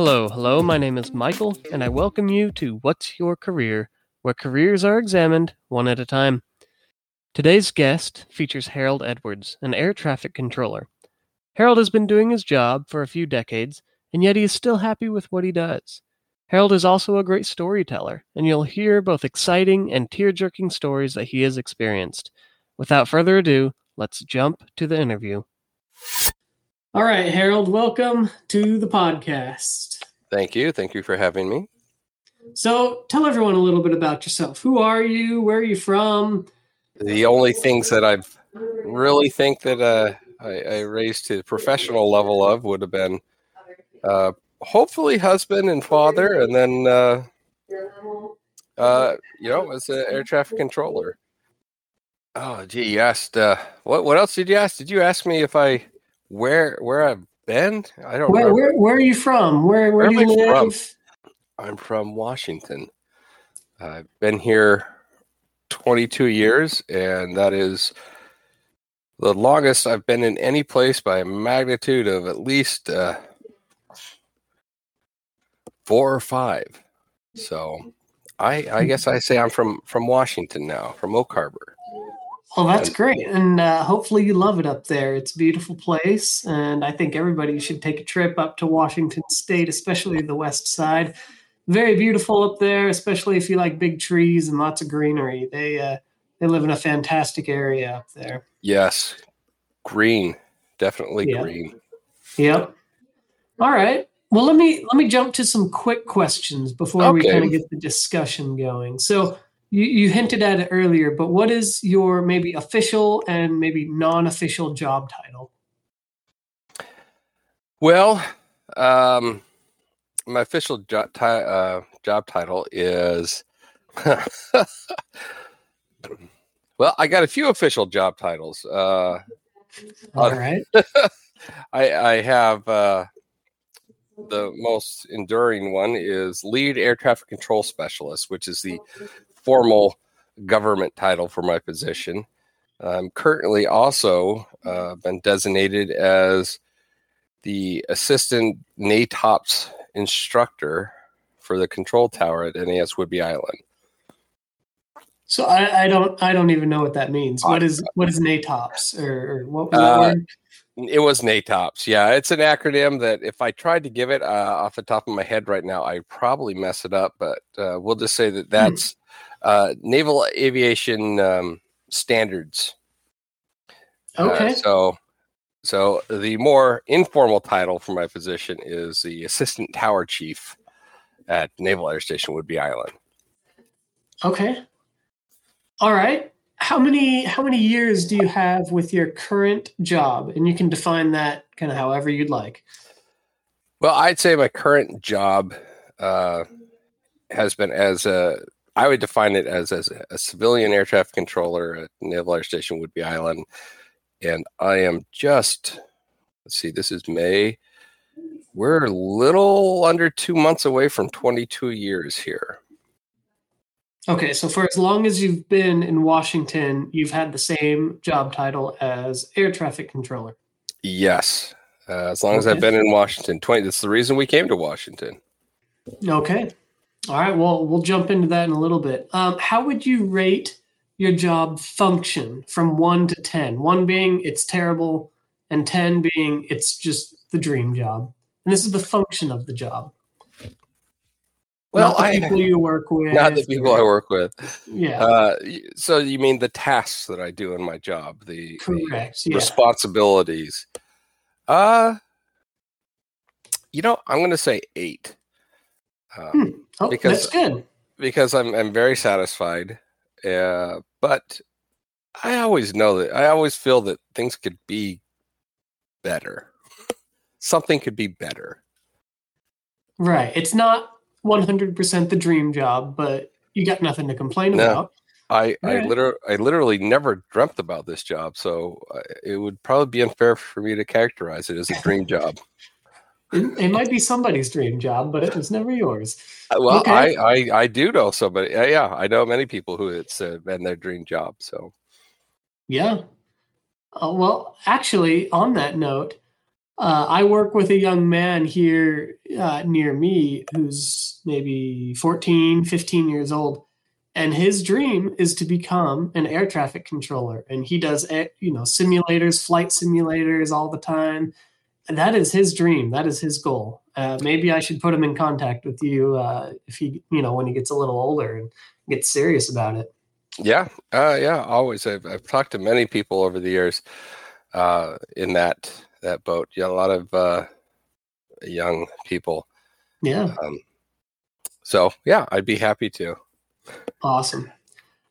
Hello, hello, my name is Michael, and I welcome you to What's Your Career, where careers are examined one at a time. Today's guest features Harold Edwards, an air traffic controller. Harold has been doing his job for a few decades, and yet he is still happy with what he does. Harold is also a great storyteller, and you'll hear both exciting and tear jerking stories that he has experienced. Without further ado, let's jump to the interview. All right, Harold, welcome to the podcast. Thank you. Thank you for having me. So, tell everyone a little bit about yourself. Who are you? Where are you from? The only things that I've really think that uh, I, I, raised to the professional level of would have been uh, hopefully husband and father, and then uh, uh, you know as an air traffic controller. Oh, gee, you asked uh, what? What else did you ask? Did you ask me if I where where I've been? I don't. Where where, where, are you from? Where where, where do you live? From? I'm from Washington. I've been here 22 years, and that is the longest I've been in any place by a magnitude of at least uh, four or five. So, I I guess I say I'm from from Washington now, from Oak Harbor. Well, that's great, and uh, hopefully you love it up there. It's a beautiful place, and I think everybody should take a trip up to Washington State, especially the west side. Very beautiful up there, especially if you like big trees and lots of greenery. They uh, they live in a fantastic area up there. Yes, green, definitely green. Yep. All right. Well, let me let me jump to some quick questions before okay. we kind of get the discussion going. So you, you hinted at it earlier, but what is your maybe official and maybe non-official job title? Well, um, my official job, ti- uh, job title is. well, I got a few official job titles. Uh, All right. I, I have uh, the most enduring one is lead air traffic control specialist, which is the formal government title for my position. I'm currently also uh, been designated as the assistant NATOPS instructor for the control tower at NAS Whidbey Island. So I, I, don't I don't even know what that means. What is what is NATOPS or, or what was uh, It was NATOPS. Yeah, it's an acronym that if I tried to give it uh, off the top of my head right now, I'd probably mess it up. But uh, we'll just say that hmm. that's uh, naval aviation um, standards. Uh, okay. So, so the more informal title for my position is the assistant tower chief at Naval Air Station Whidbey Island. Okay. All right. How many how many years do you have with your current job? And you can define that kind of however you'd like. Well, I'd say my current job uh, has been as a I would define it as, as a, civilian air traffic controller at Naval Air Station Whidbey Island. And I am just, let's see, this is May. We're a little under two months away from 22 years here. Okay, so for as long as you've been in Washington, you've had the same job title as air traffic controller. Yes, uh, as long okay. as I've been in Washington. Twenty. That's the reason we came to Washington. Okay, all right. Well, we'll jump into that in a little bit. Um, how would you rate your job function from one to 10? One being it's terrible, and 10 being it's just the dream job. And this is the function of the job. Well, not the I, people you work with. Not the people I work with. Yeah. Uh, so you mean the tasks that I do in my job, the, Correct, the yeah. responsibilities. Uh, you know, I'm going to say eight. Um, hmm. oh, because, that's good. Because I'm I'm very satisfied, uh, but I always know that I always feel that things could be better. Something could be better. Right. It's not 100% the dream job, but you got nothing to complain no, about. I I, right. literally, I literally never dreamt about this job, so uh, it would probably be unfair for me to characterize it as a dream job. It, it, might be somebody's dream job, but it was never yours. Uh, well, okay. I, I, I do know somebody. Yeah, I know many people who it's uh, been their dream job. So, yeah. Uh, well, actually, on that note, uh, I work with a young man here uh, near me who's maybe 14, 15 years old. And his dream is to become an air traffic controller. And he does, eh, you know, simulators, flight simulators all the time. And that is his dream. That is his goal. Uh, maybe I should put him in contact with you uh, if he, you know, when he gets a little older and gets serious about it. Yeah, uh, yeah, always. I've, I've talked to many people over the years uh, in that that boat. Yeah, a lot of uh, young people. Yeah. Um, so yeah, I'd be happy to. Awesome.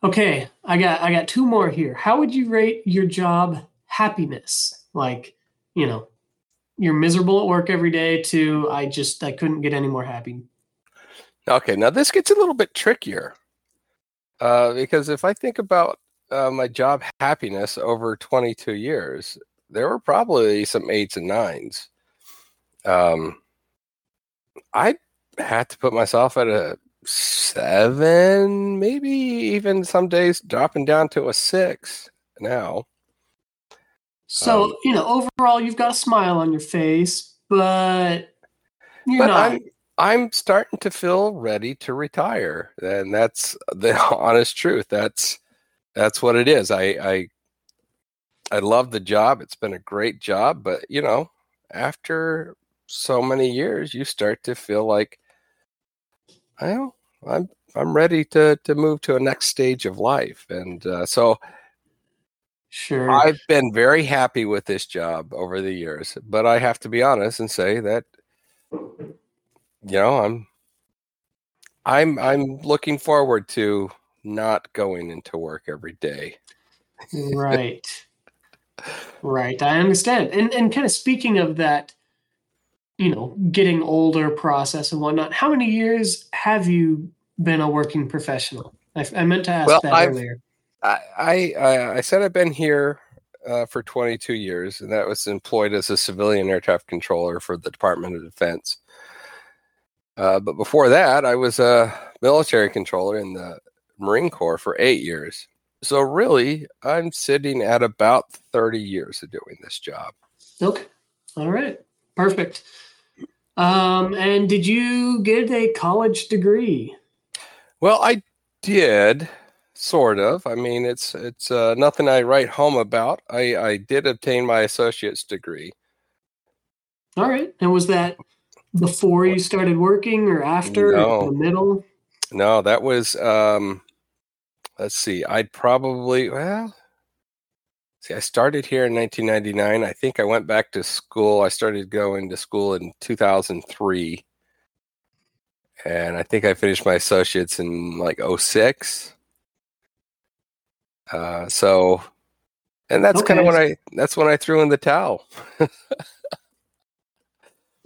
Okay, I got I got two more here. How would you rate your job happiness? Like, you know, you're miserable at work every day to I just I couldn't get any more happy. Okay, now this gets a little bit trickier. Uh, because if I think about uh, my job happiness over 22 years, there were probably some eights and nines. Um, I had to put myself at a seven, maybe even some days dropping down to a six now. So, um, you know, overall, you've got a smile on your face, but you're but not. I'm, I'm starting to feel ready to retire, and that's the honest truth. That's that's what it is. I I I love the job. It's been a great job, but you know, after so many years, you start to feel like, well, I'm I'm ready to to move to a next stage of life, and uh, so. Sure. I've been very happy with this job over the years, but I have to be honest and say that you know, I'm I'm I'm looking forward to not going into work every day. right. Right. I understand. And and kind of speaking of that, you know, getting older process and whatnot, how many years have you been a working professional? I, I meant to ask well, that I've, earlier. I, I, I said I've been here uh, for 22 years, and that was employed as a civilian air traffic controller for the Department of Defense. Uh, but before that, I was a military controller in the Marine Corps for eight years. So really, I'm sitting at about 30 years of doing this job. Okay. All right. Perfect. Um, and did you get a college degree? Well, I did, sort of. I mean, it's it's uh, nothing I write home about. I I did obtain my associate's degree. All right. And was that before you started working or after no. or in the middle? No, that was um let's see, I'd probably, well, see, I started here in 1999. I think I went back to school. I started going to school in 2003. And I think I finished my associates in like 06. Uh, so, and that's okay. kind of when I, that's when I threw in the towel.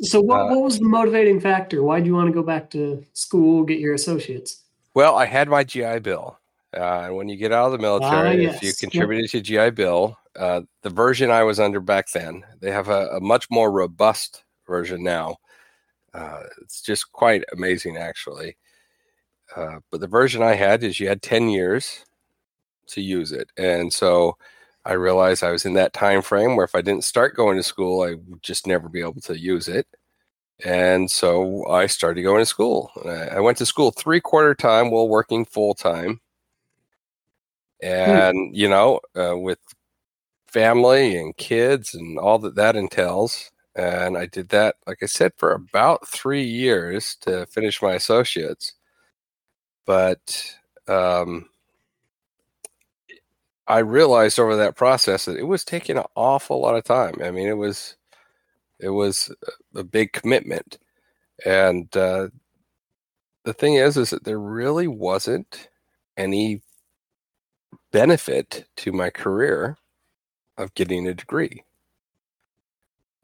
so what, uh, what was the motivating factor? Why do you want to go back to school, get your associates? Well, I had my GI Bill uh, and when you get out of the military, uh, yes. if you contributed yep. to GI Bill, uh, the version I was under back then, they have a, a much more robust version now. Uh, it's just quite amazing, actually. Uh, but the version I had is you had 10 years to use it. And so I realized I was in that time frame where if I didn't start going to school, I would just never be able to use it. And so I started going to school. I went to school three quarter time while working full time. And hmm. you know uh, with family and kids and all that that entails. And i did that like i said for about three years to finish my associates. But um, i realized over that process that it was taking an awful lot of time. I mean it was it was a big commitment. And uh, the thing is is that there really wasn't any benefit to my career of getting a degree.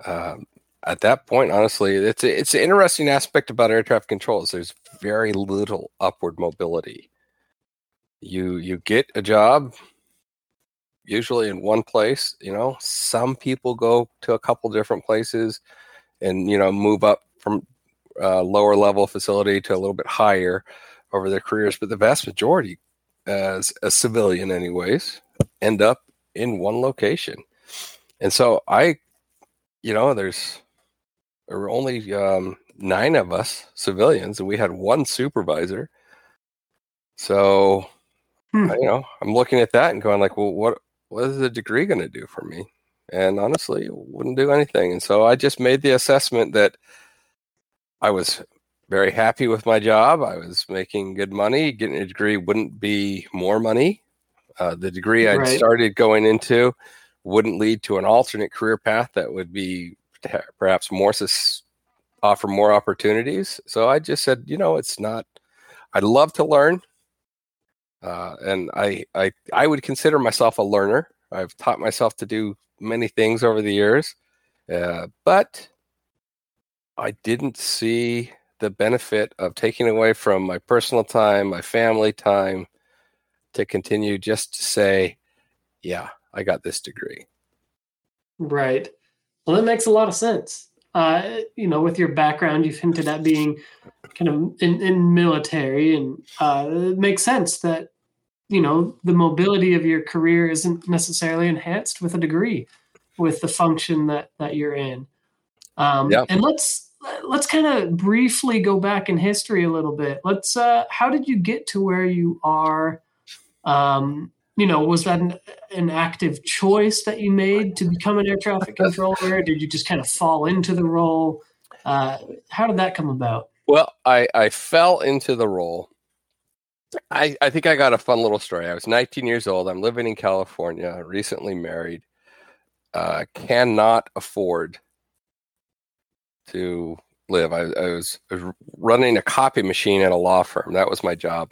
Um, at that point, honestly, it's a, it's an interesting aspect about air traffic control is There's very little upward mobility. You you get a job usually in one place. You know, some people go to a couple different places, and you know move up from a lower level facility to a little bit higher over their careers. But the vast majority as a civilian, anyways, end up in one location. And so I you know, there's there were only um, nine of us civilians, and we had one supervisor. So, Hmm. you know, I'm looking at that and going like, well, what what is the degree going to do for me? And honestly, wouldn't do anything. And so I just made the assessment that I was very happy with my job. I was making good money. Getting a degree wouldn't be more money. Uh, the degree I'd Right. started going into wouldn't lead to an alternate career path that would be perhaps more sus- offer more opportunities. So I just said, you know, it's not. I'd love to learn, uh, and I, I I would consider myself a learner. I've taught myself to do many things over the years, uh, but I didn't see the benefit of taking away from my personal time, my family time, to continue just to say, yeah, I got this degree. Right. Well, that makes a lot of sense. Uh, you know, with your background, you've hinted at being kind of in, in military, and uh, it makes sense that you know the mobility of your career isn't necessarily enhanced with a degree, with the function that that you're in. Um, Yeah. And let's let's kind of briefly go back in history a little bit. Let's. Uh, how did you get to where you are? Um, you know, was that an, an active choice that you made to become an air traffic controller? Did you just kind of fall into the role? Uh, how did that come about? Well, I, I fell into the role. I, I think I got a fun little story. I was 19 years old. I'm living in California, recently married, uh, cannot afford to live. I, I, was, I was running a copy machine at a law firm. That was my job.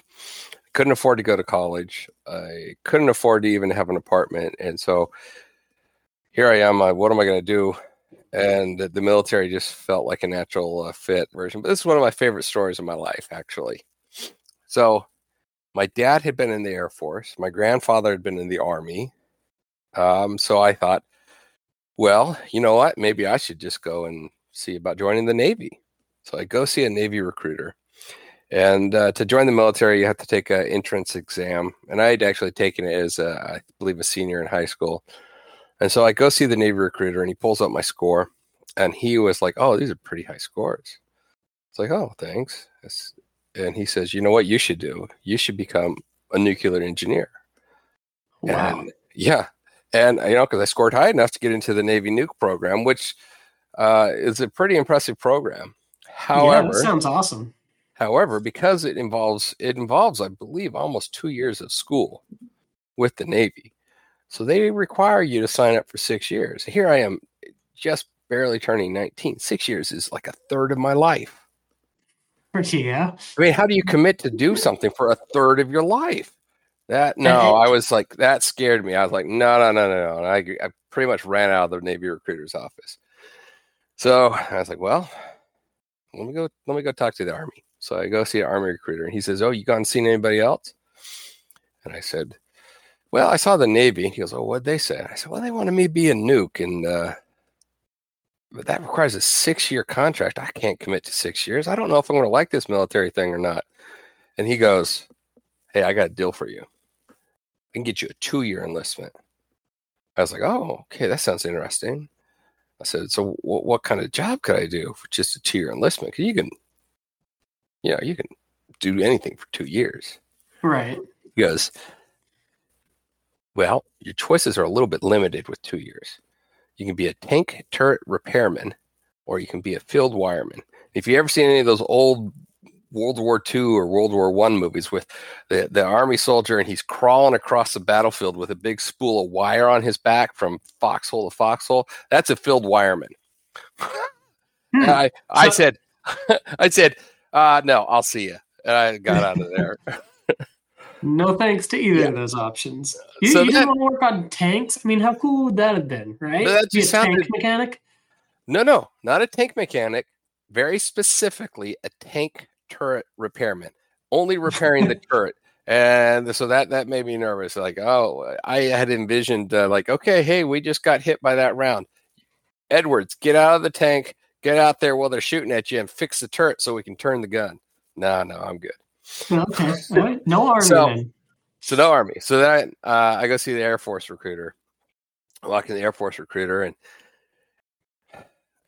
Couldn't afford to go to college. I couldn't afford to even have an apartment. And so here I am. I, what am I going to do? and the, the military just felt like a natural uh, fit version. But this is one of my favorite stories of my life, actually. So, my dad had been in the Air Force. My grandfather had been in the Army. Um, so I thought, well, you know what? Maybe I should just go and see about joining the Navy. So I go see a Navy recruiter. And uh, to join the military, you have to take an entrance exam. And I had actually taken it as, a, I believe, a senior in high school. And so I go see the Navy recruiter and he pulls up my score and he was like, Oh, these are pretty high scores. It's like, Oh, thanks. And he says, You know what you should do? You should become a nuclear engineer. Wow. And yeah. And, you know, because I scored high enough to get into the Navy nuke program, which uh, is a pretty impressive program. yeah, However, that sounds awesome. However, because it involves it involves, I believe, almost two years of school with the Navy. So they require you to sign up for six years. Here I am just barely turning 19. Six years is like a third of my life. Pretty, yeah. I mean, how do you commit to do something for a third of your life? That no, I was like that scared me. I was like, no, no, no, no, no. And I, I pretty much ran out of the Navy recruiter's office. So I was like, well, let me go. Let me go talk to the Army. So I go see an Army recruiter, and he says, "Oh, you gone seen anybody else?" And I said, "Well, I saw the Navy." He goes, "Oh, what'd they say?" I said, "Well, they wanted me to be a nuke, and uh, but that requires a six-year contract. I can't commit to six years. I don't know if I'm to like this military thing or not." And he goes, "Hey, I got a deal for you. I can get you a two-year enlistment." I was like, "Oh, okay, that sounds interesting." I said, "So, what, what kind of job could I do for just a two-year enlistment? Because you can, you know, you can do anything for two years." Right. He goes, Well, your choices are a little bit limited with two years. You can be a tank turret repairman or you can be a field wireman. If you ever seen any of those old World War II or World War One movies with the, the army soldier and he's crawling across the battlefield with a big spool of wire on his back from foxhole to foxhole, that's a field wireman. Hmm. I, I So- said, I said, uh, no, I'll see you. And I got out of there. No thanks to either Yeah. of those options. You, So you that- didn't want to work on tanks? I mean, how cool would that have been, right? That Be a just tank mechanic? No, no, not a tank mechanic. Very specifically, a tank turret repairman, only repairing the turret. And so that that made me nervous. Like, oh, I had envisioned uh, like, okay, hey, we just got hit by that round. Edwards, get out of the tank, get out there while they're shooting at you, and fix the turret so we can turn the gun. No, no, I'm good. Okay. Right. No army So- then. So no army. So then uh, I go see the Air Force recruiter. I walk in the Air Force recruiter, and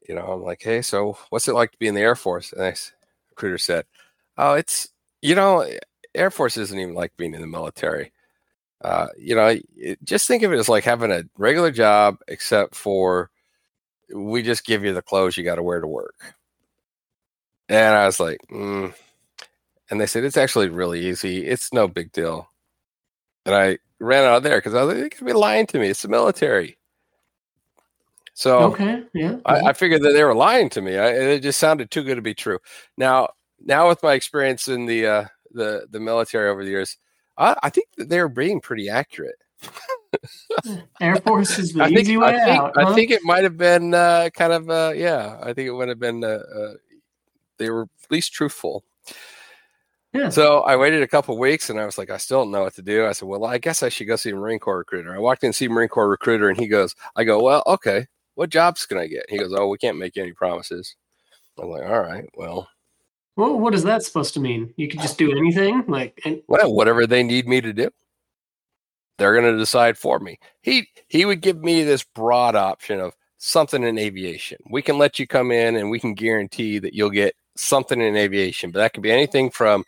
you know, I'm like, hey, so what's it like to be in the Air Force? And the recruiter said, oh, it's, you know, Air Force isn't even like being in the military. Uh, you know, just think of it as like having a regular job, except for we just give you the clothes you got to wear to work. And I was like, mm. and they said, it's actually really easy. It's no big deal. And I ran out of there because I was like, they could be lying to me. It's the military. So okay, yeah, I, I, figured that they were lying to me. I, it just sounded too good to be true. Now, now with my experience in the uh, the the military over the years, I, I think that they were being pretty accurate. Air Force is the I easy think, way I think, out. Huh? I think it might have been uh, kind of uh, yeah. I think it would have been uh, uh, they were at least truthful. Yeah. So I waited a couple weeks and I was like, I still don't know what to do. I said, Well, I guess I should go see a Marine Corps recruiter. I walked in to see Marine Corps recruiter and he goes, I go, Well, okay, what jobs can I get? He goes, Oh, we can't make any promises. I'm like, All right, well. Well, what is that supposed to mean? You could just do anything? Like and- well, whatever they need me to do. They're gonna decide for me. He he would give me this broad option of something in aviation. We can let you come in and we can guarantee that you'll get something in aviation, but that could be anything from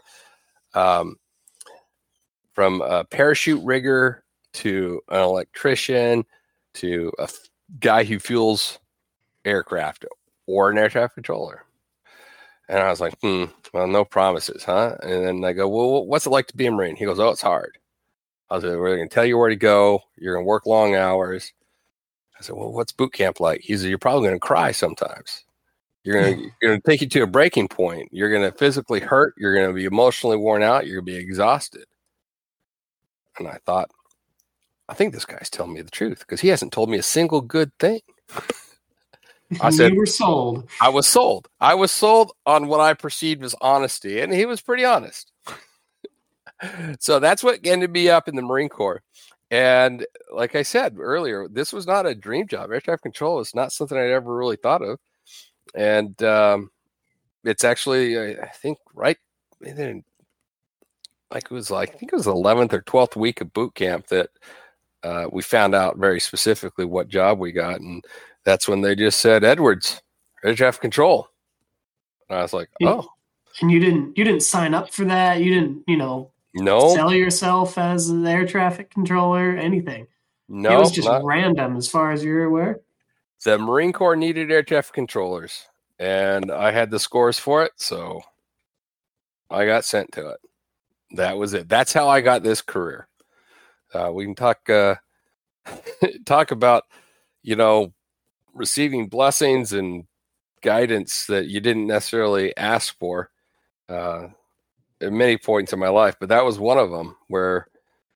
um, from a parachute rigger to an electrician to a guy who fuels aircraft or an air traffic controller. And I was like, hmm, well, no promises, huh? And then I go, well, what's it like to be a Marine? He goes, oh, it's hard. I was like, we're going to tell you where to go. You're going to work long hours. I said, well, what's boot camp like? He said, you're probably going to cry sometimes. You're gonna you're gonna take you to a breaking point. You're gonna physically hurt. You're gonna be emotionally worn out. You're gonna be exhausted. And I thought, I think this guy's telling me the truth because he hasn't told me a single good thing. I said, "You were sold." I was sold. I was sold on what I perceived as honesty, and he was pretty honest. so that's what ended me up in the Marine Corps. And like I said earlier, this was not a dream job. Air traffic control is not something I'd ever really thought of and um, it's actually I think right then like it was like I think it was the eleventh or twelfth week of boot camp that uh, we found out very specifically what job we got, and that's when they just said Edwards, air traffic control, and I was like, oh. And you didn't you didn't sign up for that. You didn't you know no sell yourself as an air traffic controller anything. No, it was just not, random as far as you're aware the Marine Corps needed air traffic controllers, and I had the scores for it, so I got sent to it. That was it. That's how I got this career. Uh, we can talk uh, talk about you know receiving blessings and guidance that you didn't necessarily ask for uh, at many points in my life, but that was one of them where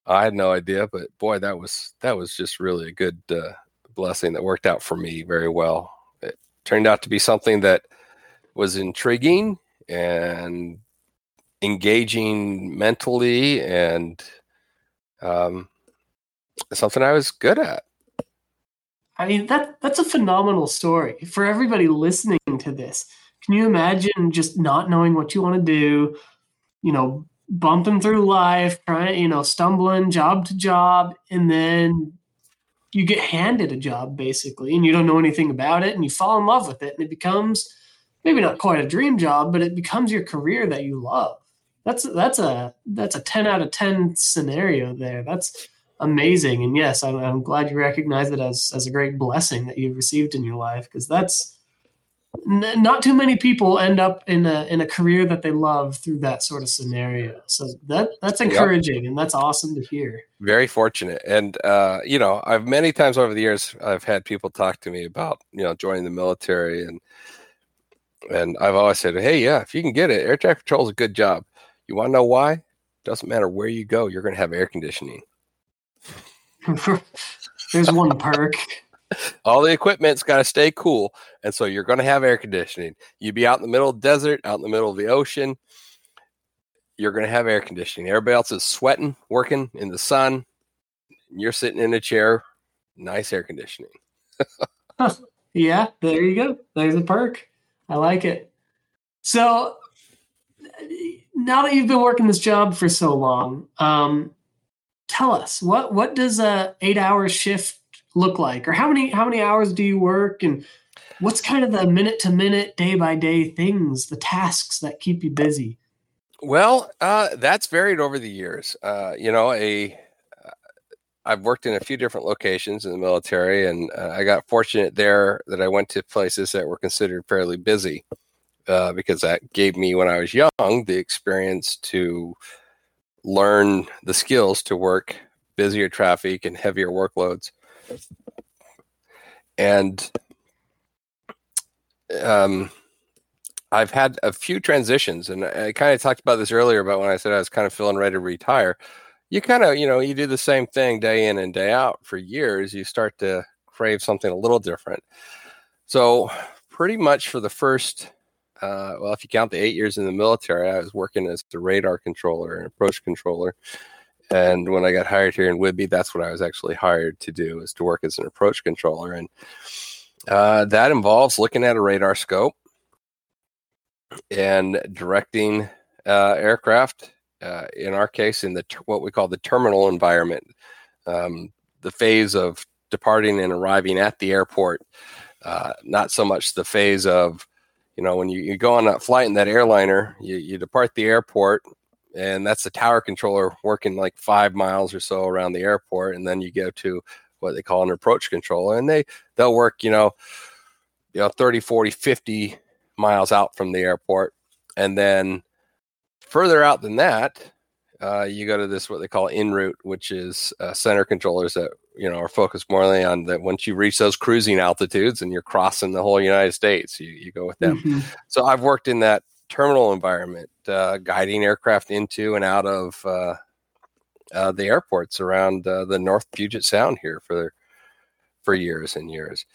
I had no idea. But boy, that was that was just really a good uh, blessing that worked out for me very well. It turned out to be something that was intriguing and engaging mentally and um, something I was good at. I mean that that's a phenomenal story for everybody listening to this. Can you imagine just not knowing what you want to do, you know, bumping through life, trying, you know, stumbling job to job, and then you get handed a job basically and you don't know anything about it and you fall in love with it and it becomes maybe not quite a dream job but it becomes your career that you love that's that's a that's a 10 out of 10 scenario there that's amazing and yes i'm, I'm glad you recognize it as as a great blessing that you've received in your life because that's n- not too many people end up in a in a career that they love through that sort of scenario. So that that's encouraging yep. and that's awesome to hear. Very fortunate, and uh, you know, I've many times over the years I've had people talk to me about you know joining the military and and I've always said, hey, yeah, if you can get it, air traffic control is a good job. You want to know why? Doesn't matter where you go, you're going to have air conditioning. There's one perk all the equipment's got to stay cool. And so you're going to have air conditioning. You'd be out in the middle of the desert, out in the middle of the ocean. You're going to have air conditioning. Everybody else is sweating, working in the sun. You're sitting in a chair, nice air conditioning. yeah, there you go. There's a perk. I like it. So now that you've been working this job for so long, um, tell us what what does a eight hour shift look like or how many how many hours do you work and What's kind of the minute to minute, day by day things, the tasks that keep you busy? Well, uh, that's varied over the years. Uh, you know, a uh, I've worked in a few different locations in the military, and uh, I got fortunate there that I went to places that were considered fairly busy uh, because that gave me, when I was young, the experience to learn the skills to work busier traffic and heavier workloads. And um, I've had a few transitions, and I kind of talked about this earlier about when I said I was kind of feeling ready to retire. You kind of, you know, you do the same thing day in and day out for years. You start to crave something a little different. So, pretty much for the first, uh, well, if you count the eight years in the military, I was working as the radar controller and approach controller. And when I got hired here in Whidbey, that's what I was actually hired to do, is to work as an approach controller. And uh, that involves looking at a radar scope and directing uh, aircraft. Uh, in our case, in the ter- what we call the terminal environment, um, the phase of departing and arriving at the airport, uh, not so much the phase of, you know, when you, you go on that flight in that airliner, you, you depart the airport, and that's the tower controller working like five miles or so around the airport, and then you go to what they call an approach controller, and they they'll work, you know, you know, 30, 40, 50 miles out from the airport. And then further out than that, uh, you go to this what they call in route, which is uh, center controllers that you know are focused more on that. Once you reach those cruising altitudes and you're crossing the whole United States, you, you go with them. Mm-hmm. So I've worked in that terminal environment, uh, guiding aircraft into and out of uh, uh, the airports around uh, the North Puget Sound here for for years and years.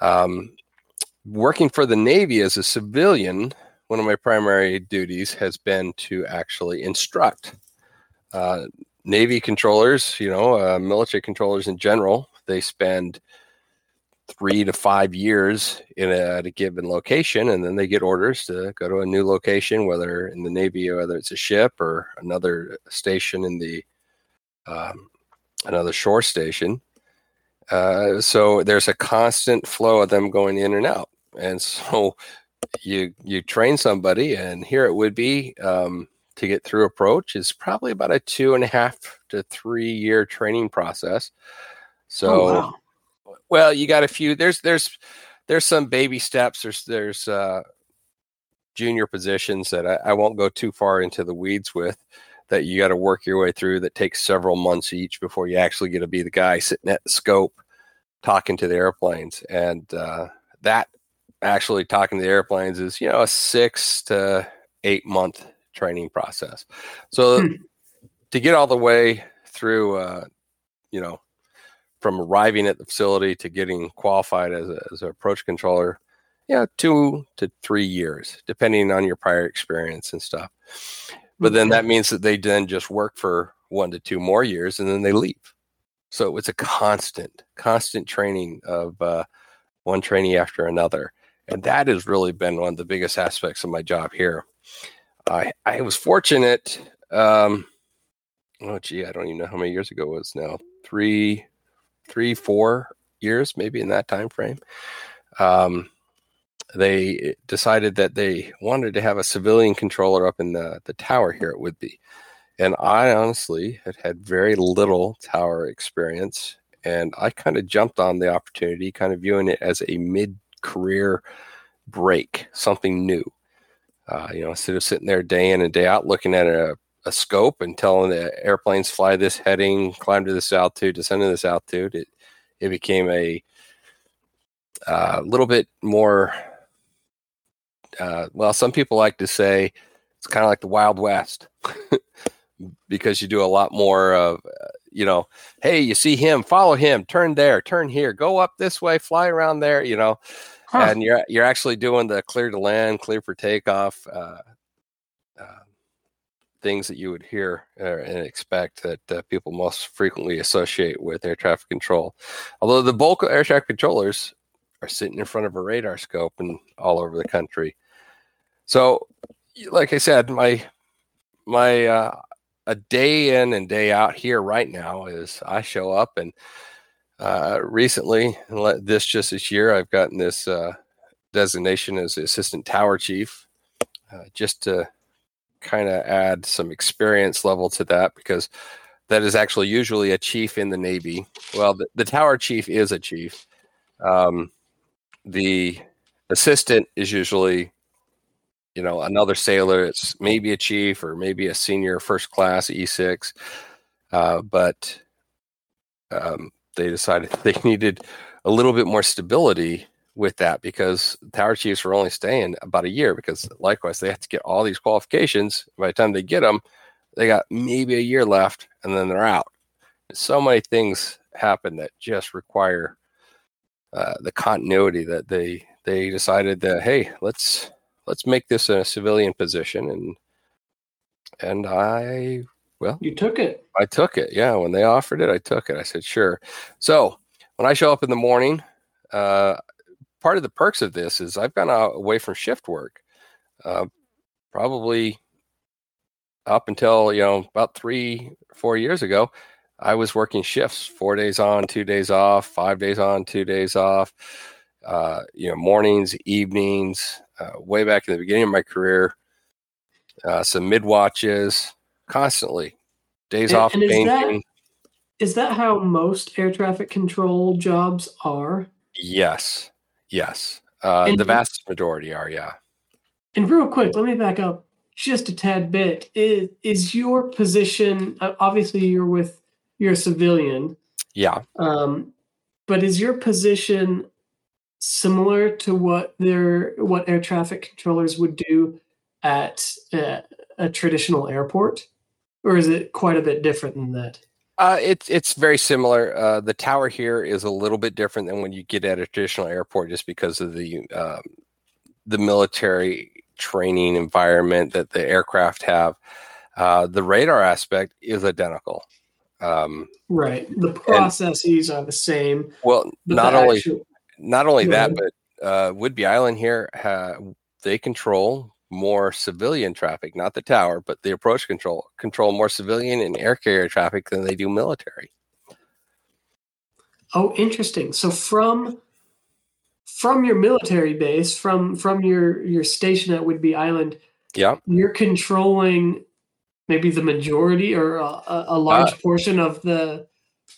Um, working for the Navy as a civilian, one of my primary duties has been to actually instruct uh, Navy controllers, you know, uh, military controllers in general. They spend three to five years in a, at a given location, and then they get orders to go to a new location, whether in the Navy, or whether it's a ship or another station in the um, another shore station. Uh, so there's a constant flow of them going in and out, and so you you train somebody, and here it would be um, to get through approach is probably about a two and a half to three year training process. So, oh, wow. well, you got a few. There's there's there's some baby steps. There's there's uh, junior positions that I, I won't go too far into the weeds with that you got to work your way through that takes several months each before you actually get to be the guy sitting at the scope talking to the airplanes. And uh, that actually talking to the airplanes is, you know, a six to eight month training process. So hmm. to get all the way through, uh, you know, from arriving at the facility to getting qualified as, a, as an approach controller, yeah, two to three years, depending on your prior experience and stuff. But then that means that they then just work for one to two more years and then they leave. So it's a constant, constant training of uh, one trainee after another. And that has really been one of the biggest aspects of my job here. I, I was fortunate. Um, oh, gee, I don't even know how many years ago it was now. Three, three, four years, maybe in that time frame. Um, they decided that they wanted to have a civilian controller up in the, the tower here at Whidbey. And I honestly had had very little tower experience. And I kind of jumped on the opportunity, kind of viewing it as a mid career break, something new. Uh, you know, instead of sitting there day in and day out looking at a, a scope and telling the airplanes fly this heading, climb to this altitude, descend to this altitude, it, it became a uh, little bit more uh, well, some people like to say it's kind of like the Wild West because you do a lot more of, uh, you know, hey, you see him, follow him, turn there, turn here, go up this way, fly around there, you know, huh. and you're you're actually doing the clear to land, clear for takeoff. Uh, uh, things that you would hear uh, and expect that uh, people most frequently associate with air traffic control. Although the bulk of air traffic controllers are sitting in front of a radar scope and all over the country. So, like I said, my my uh, a day in and day out here right now is I show up and uh, recently, this just this year, I've gotten this uh, designation as assistant tower chief, uh, just to kind of add some experience level to that because that is actually usually a chief in the Navy. Well, the, the tower chief is a chief. Um, the assistant is usually, you know, another sailor. It's maybe a chief or maybe a senior first class E6. Uh, but um, they decided they needed a little bit more stability with that because tower chiefs were only staying about a year because likewise they have to get all these qualifications. By the time they get them they got maybe a year left and then they're out. So many things happen that just require uh, the continuity that they they decided that hey let's let's make this a civilian position and and i well You took it. I took it. Yeah, when they offered it, I took it. I said, sure. So when I show up in the morning, uh, part of the perks of this is I've gone out away from shift work, uh, probably up until you know about three, four years ago. I was working shifts, four days on, two days off, five days on, two days off. Uh, you know, mornings, evenings. Uh, way back in the beginning of my career, uh, some mid watches, constantly days And- off and is that- that how most air traffic control jobs are? Yes, yes. Uh, And- the vast majority are, yeah. And real quick, let me back up just a tad bit. Is is your position obviously you're with you're a civilian, Yeah. um, but is your position similar to what their what air traffic controllers would do at uh, a traditional airport, or is it quite a bit different than that? Uh, it's it's very similar. Uh, the tower here is a little bit different than when you get at a traditional airport, just because of the um, the military training environment that the aircraft have. Uh, the radar aspect is identical. Um, Right. The processes are the same. well, not only actual- not only that, ahead. but uh, Whidbey Island here, ha- they control more civilian traffic, not the tower, but the approach control control more civilian and air carrier traffic than they do military. Oh, interesting. So from from your military base, from from your your station at Whidbey Island, Yeah. you're controlling maybe the majority or a, a- large Uh, portion of the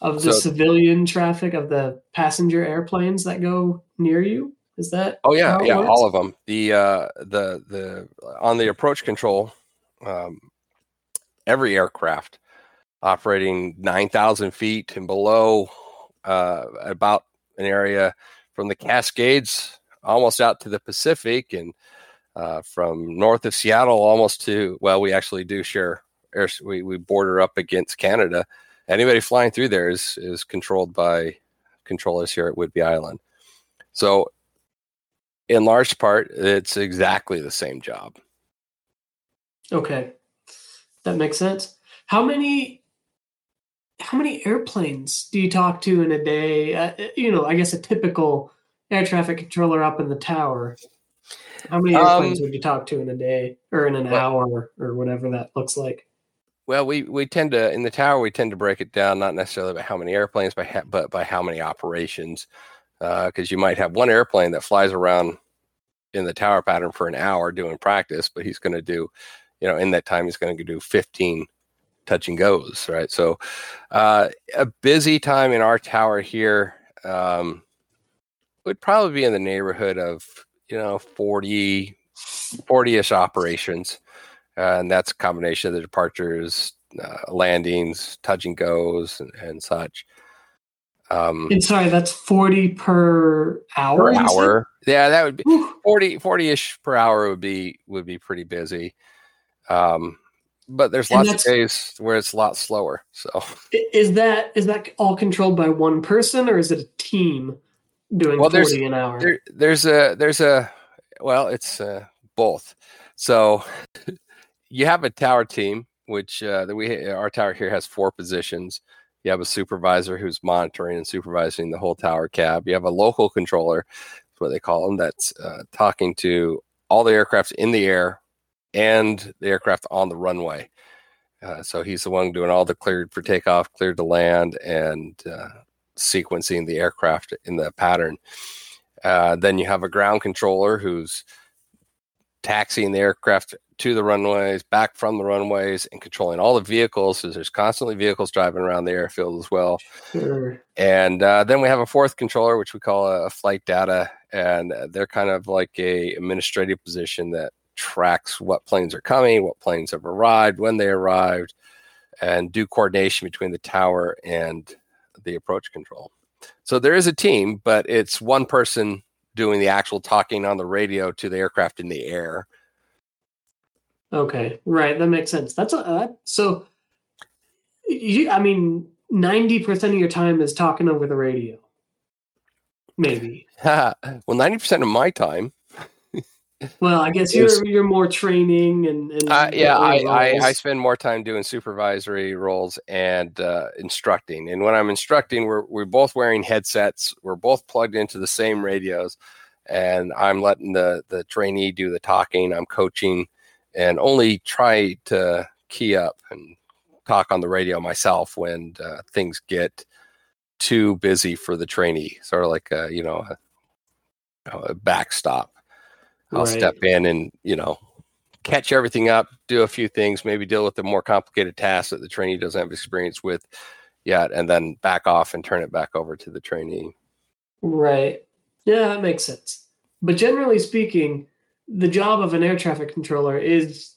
of the so- civilian traffic of the passenger airplanes that go near you. Is that? Oh yeah, yeah, works? all of them. The uh, the the on the approach control, um, every aircraft operating nine thousand feet and below, uh, about an area from the Cascades almost out to the Pacific, and uh, from north of Seattle almost to well, we actually do share air. We we border up against Canada. Anybody flying through there is is controlled by controllers here at Whidbey Island. So in large part, it's exactly the same job. Okay, that makes sense. How many? How many airplanes do you talk to in a day? Uh, you know, I guess a typical air traffic controller up in the tower. How many Um, airplanes would you talk to in a day or in an well- hour or whatever that looks like? Well, we, we tend to in the tower we tend to break it down not necessarily by how many airplanes, by ha- but by how many operations, because you might have one airplane that flies around in the tower pattern for an hour doing practice, but he's going to do, you know, in that time he's going to do fifteen touch and goes, right? So, uh, a busy time in our tower here um, would probably be in the neighborhood of you know 40 40ish operations uh, and that's a combination of the departures, uh, landings, touch and goes, and, and such. Um, And sorry, that's forty per hour. per hour, yeah, that would be Whew. 40 40 ish per hour would be would be pretty busy. Um, but there's lots of days where it's a lot slower. So Is that is that all controlled by one person or is it a team doing Well, there's- forty an hour? there, there's a there's a well, it's uh, both. So you have a tower team, which uh, that we our tower here has four positions. You have a supervisor who's monitoring and supervising the whole tower cab. You have a local controller, that's what they call them, that's uh, talking to all the aircraft in the air and the aircraft on the runway. Uh, so he's the one doing all the cleared for takeoff, cleared to land, and uh, sequencing the aircraft in the pattern. Uh, then you have a ground controller who's taxiing the aircraft to the runways, back from the runways, and controlling all the vehicles. So there's constantly vehicles driving around the airfield as well. Sure. And uh, then we have a fourth controller, which we call a flight data, and they're kind of like a administrative position that tracks what planes are coming, what planes have arrived, when they arrived, and do coordination between the tower and the approach control. So there is a team, but it's one person doing the actual talking on the radio to the aircraft in the air. Okay, right. That makes sense. That's a, uh, so. You, I mean, ninety percent of your time is talking over the radio. Maybe. well, ninety percent of my time. Well, I guess you're you're more training and, and uh, yeah, I, I, I spend more time doing supervisory roles and uh, instructing. And when I'm instructing, we're we're both wearing headsets. We're both plugged into the same radios, and I'm letting the the trainee do the talking. I'm coaching, and only try to key up and talk on the radio myself when uh, things get too busy for the trainee. Sort of like a, you know a, a backstop. I'll right. step in and you know catch everything up, do a few things, maybe deal with the more complicated tasks that the trainee doesn't have experience with yet, and then back off and turn it back over to the trainee. Right. Yeah, that makes sense. But generally speaking, the job of an air traffic controller is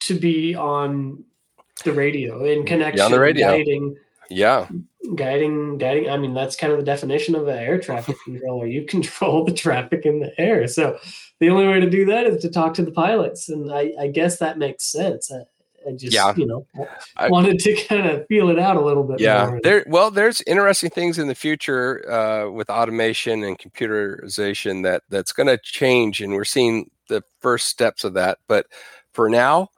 to be on the radio in connection, yeah, on the radio. Yeah. Guiding, guiding. I mean, that's kind of the definition of an air traffic controller. You control the traffic in the air. So the only way to do that is to talk to the pilots, and I, I guess that makes sense. I, I just, yeah. you know, I, wanted to kind of feel it out a little bit. Yeah, more. there. Well, there's interesting things in the future uh, with automation and computerization that that's going to change, and we're seeing the first steps of that. But for now,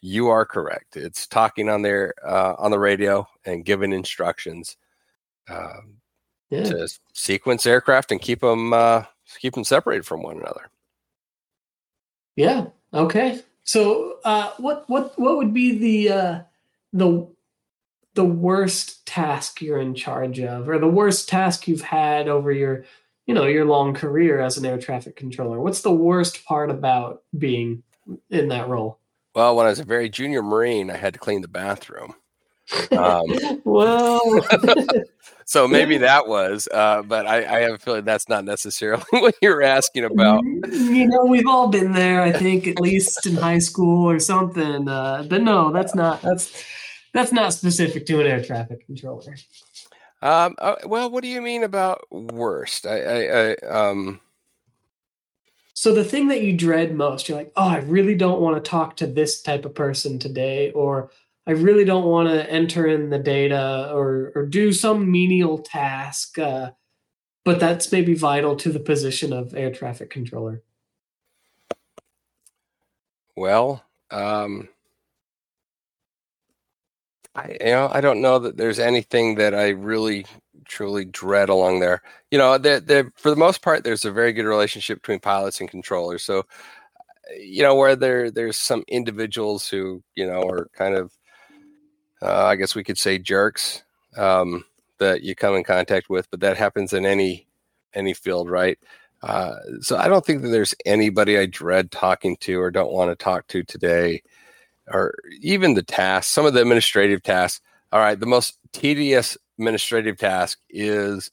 you are correct. It's talking on there uh, on the radio and giving instructions um, yeah. to sequence aircraft and keep them uh, keep them separated from one another. Yeah. Okay. So, uh, what what what would be the uh, the the worst task you're in charge of, or the worst task you've had over your you know your long career as an air traffic controller? What's the worst part about being in that role? Well, when I was a very junior Marine, I had to clean the bathroom. Um, well, so maybe that was, uh, but I, I, have a feeling that's not necessarily what you're asking about. You know, we've all been there. I think at least in high school or something. Uh, but no, that's not that's that's not specific to an air traffic controller. Um, uh, well, what do you mean about worst? I, I, I um. So the thing that you dread most, you're like, oh, I really don't want to talk to this type of person today, or I really don't want to enter in the data or or do some menial task, uh, but that's maybe vital to the position of air traffic controller. Well, um, I you know I don't know that there's anything that I really truly dread along there. You know, that for the most part, there's a very good relationship between pilots and controllers. So, you know, where there there's some individuals who you know are kind of uh, I guess we could say jerks um, that you come in contact with, but that happens in any any field, right? Uh, so I don't think that there's anybody I dread talking to or don't want to talk to today, or even the tasks. Some of the administrative tasks. All right, the most tedious administrative task is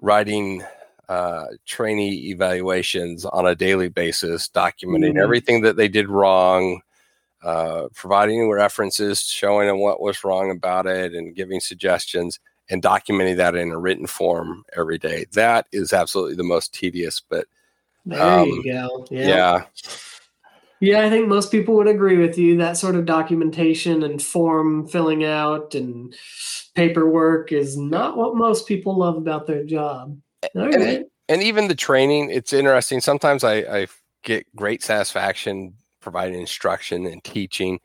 writing uh, trainee evaluations on a daily basis, documenting mm-hmm. everything that they did wrong, uh, providing references, showing them what was wrong about it, and giving suggestions, and documenting that in a written form every day. That is absolutely the most tedious. But there um, you go. Yeah. yeah. Yeah, I think most people would agree with you. That sort of documentation and form filling out and paperwork is not what most people love about their job. And, and, even the training, it's interesting. Sometimes I, I get great satisfaction providing instruction and teaching.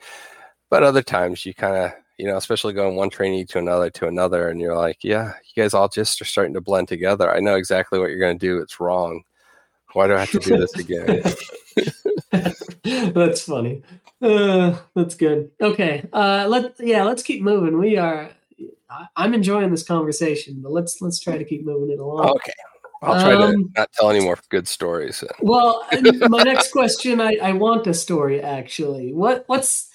But other times you kind of, you know, especially going one trainee to another to another, and you're like, yeah, you guys all just are starting to blend together. I know exactly what you're going to do. It's wrong. Why do I have to do this again? that's funny. Uh, that's good. Okay. Uh, let yeah, let's keep moving. We are. I'm enjoying this conversation, but let's let's try to keep moving it along. Okay. I'll try um, to not tell any more good stories. Well, my next question, I, I want a story actually. What what's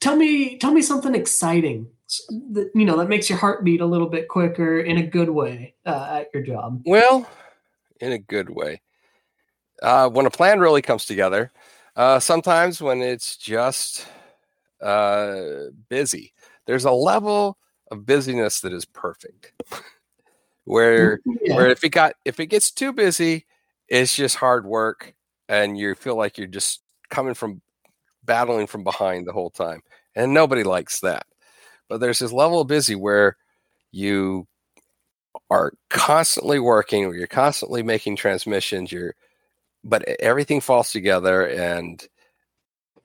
tell me tell me something exciting that you know that makes your heart beat a little bit quicker in a good way uh, at your job. Well, in a good way. Uh, when a plan really comes together, uh, sometimes when it's just uh, busy, there's a level of busyness that is perfect. where yeah. where if it got if it gets too busy, it's just hard work, and you feel like you're just coming from battling from behind the whole time, and nobody likes that. But there's this level of busy where you are constantly working, or you're constantly making transmissions. You're but everything falls together and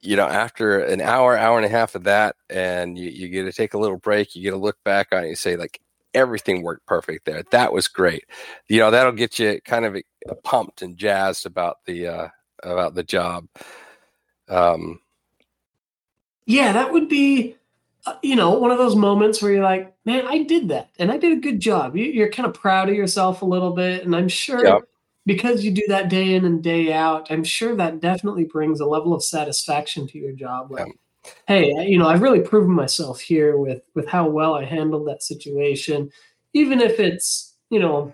you know after an hour hour and a half of that and you, you get to take a little break you get to look back on it and you say like everything worked perfect there that was great you know that'll get you kind of uh, pumped and jazzed about the uh about the job um yeah that would be uh, you know one of those moments where you're like man i did that and i did a good job you, are kind of proud of yourself a little bit and i'm sure yep because you do that day in and day out, I'm sure that definitely brings a level of satisfaction to your job. Like, yeah. Hey, you know, I've really proven myself here with with how well I handled that situation, even if it's you know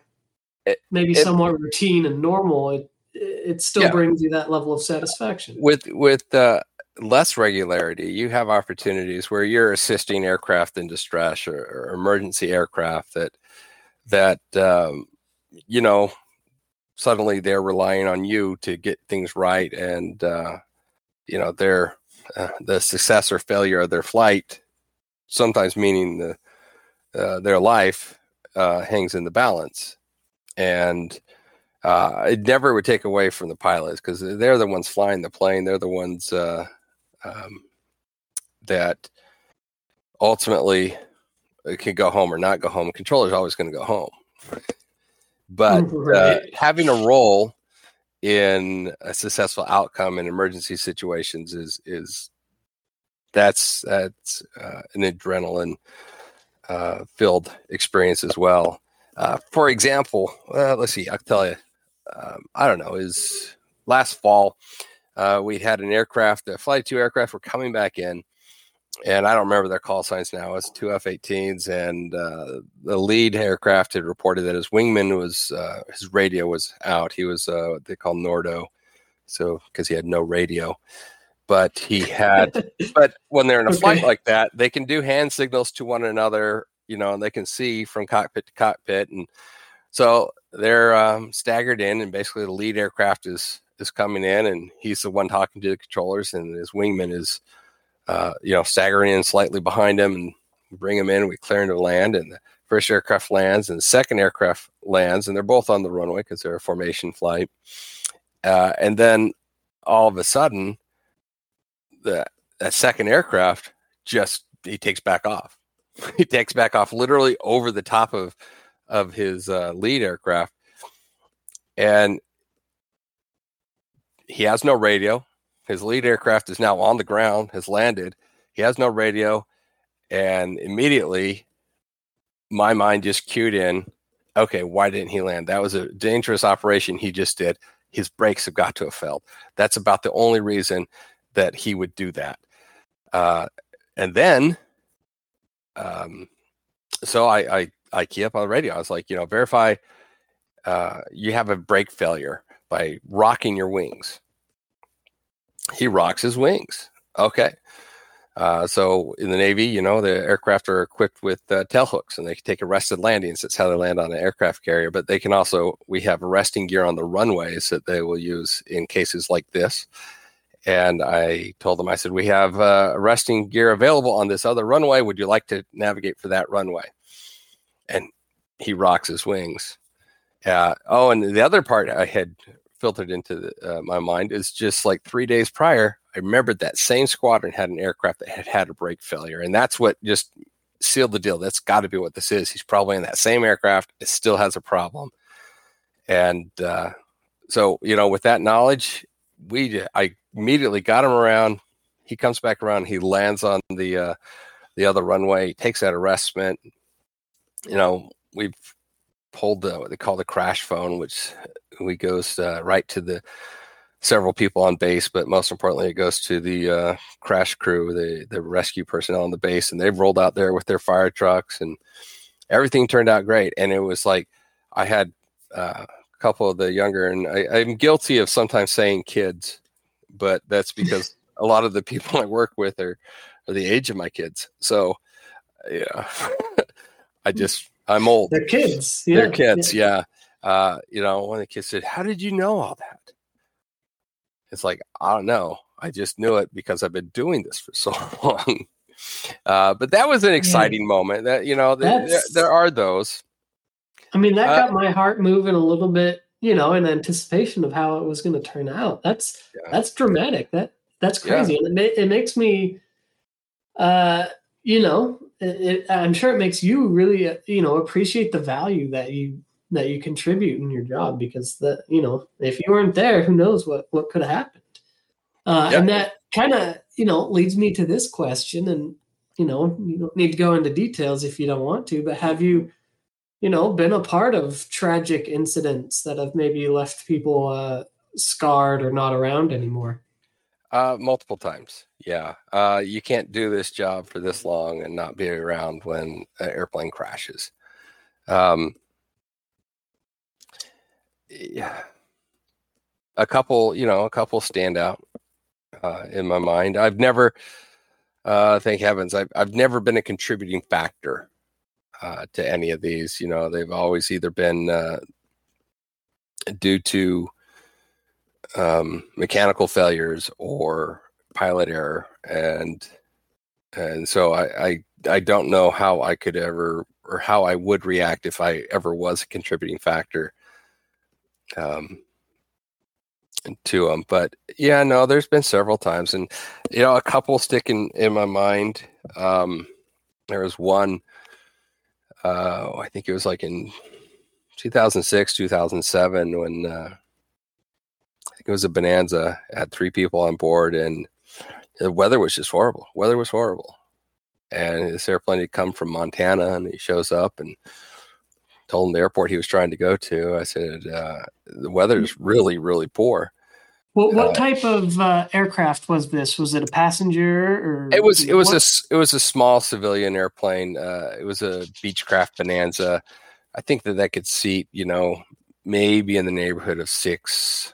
it, maybe it, somewhat routine and normal. It it still yeah. brings you that level of satisfaction. With with uh, less regularity, you have opportunities where you're assisting aircraft in distress or, or emergency aircraft that that um, you know suddenly they're relying on you to get things right and uh, you know their uh, the success or failure of their flight sometimes meaning the uh, their life uh, hangs in the balance. And uh, it never would take away from the pilots because they're the ones flying the plane. They're the ones uh, um, that ultimately can go home or not go home. Controller's always going to go home. But right. having a role in a successful outcome in emergency situations is is that's that's uh, an adrenaline uh, filled experience as well. Uh, for example, let's see, I'll tell you. Um, I don't know. Is last fall uh, we had an aircraft, a flight two aircraft were coming back in, and I don't remember their call signs now. It's two F-18s, and uh, the lead aircraft had reported that his wingman was uh, his radio was out. He was uh, what they call Nordo, so because he had no radio, but he had. but when they're in a okay. flight like that, they can do hand signals to one another, you know, and they can see from cockpit to cockpit, and so they're um, staggered in, and basically the lead aircraft is is coming in, and he's the one talking to the controllers, and his wingman is uh, you know, staggering in slightly behind him and bring him in. We clear into land, and the first aircraft lands, and the second aircraft lands, and they're both on the runway because they're a formation flight. Uh, and then all of a sudden, the that second aircraft just he takes back off. he takes back off literally over the top of of his uh, lead aircraft, and he has no radio. His lead aircraft is now on the ground, has landed. He has no radio. And immediately, my mind just cued in okay, why didn't he land? That was a dangerous operation he just did. His brakes have got to have failed. That's about the only reason that he would do that. Uh, and then, um, so I, I, I key up on the radio. I was like, you know, verify uh, you have a brake failure by rocking your wings he rocks his wings. Okay. Uh, so in the Navy, you know, the aircraft are equipped with uh, tail hooks and they can take arrested landings. That's how they land on an aircraft carrier. But they can also, we have arresting gear on the runways that they will use in cases like this. And I told them, I said, we have uh, arresting gear available on this other runway. Would you like to navigate for that runway? And he rocks his wings. Uh, oh, and the other part I had filtered into the, uh, my mind is just like three days prior, I remembered that same squadron had an aircraft that had had a brake failure, and that's what just sealed the deal. That's got to be what this is. He's probably in that same aircraft. It still has a problem, and uh, so you know, with that knowledge, we I immediately got him around. He comes back around. He lands on the uh, the other runway. He takes that arrestment. You know, we've pulled the what they call the crash phone, which we goes uh, right to the several people on base, but most importantly, it goes to the uh, crash crew, the the rescue personnel on the base, and they've rolled out there with their fire trucks, and everything turned out great. And it was like I had uh, a couple of the younger, and I, I'm guilty of sometimes saying kids, but that's because a lot of the people I work with are, are the age of my kids. So, yeah, I just I'm old. They're kids. Yeah. They're kids. Yeah. yeah. Uh, you know, one of the kids said, "How did you know all that?" It's like I don't know. I just knew it because I've been doing this for so long. Uh, but that was an exciting yeah. moment. That you know, there, there, are those. I mean, that uh, got my heart moving a little bit. You know, in anticipation of how it was going to turn out. That's yeah. that's dramatic. That that's crazy, yeah. and it, it makes me, uh, you know, it, it, I'm sure it makes you really, uh, you know, appreciate the value that you that you contribute in your job because that you know if you weren't there who knows what what could have happened. Uh, and that kind of you know leads me to this question and you know you don't need to go into details if you don't want to but have you you know been a part of tragic incidents that have maybe left people uh, scarred or not around anymore? Uh, multiple times. Yeah. Uh, you can't do this job for this long and not be around when an airplane crashes. Um, yeah, a couple, you know, a couple stand out uh, in my mind. I've never, uh, thank heavens, I've I've never been a contributing factor uh, to any of these. You know, they've always either been uh, due to um, mechanical failures or pilot error, and and so I, I I don't know how I could ever or how I would react if I ever was a contributing factor um, to them. But yeah, no, there's been several times, and you know, a couple sticking in my mind. Um, there was one, uh, I think it was like in 2006, 2007, when uh, I think it was a Bonanza. had three people on board, and the weather was just horrible. Weather was horrible, and this airplane had come from Montana, and he shows up and told him the airport he was trying to go to. I said, uh, the weather is really, really poor. Well, what uh, type of uh, aircraft was this? Was it a passenger or? It was. It was what? a. It was a small civilian airplane. Uh, it was a Beechcraft Bonanza. I think that that could seat, you know, maybe in the neighborhood of six,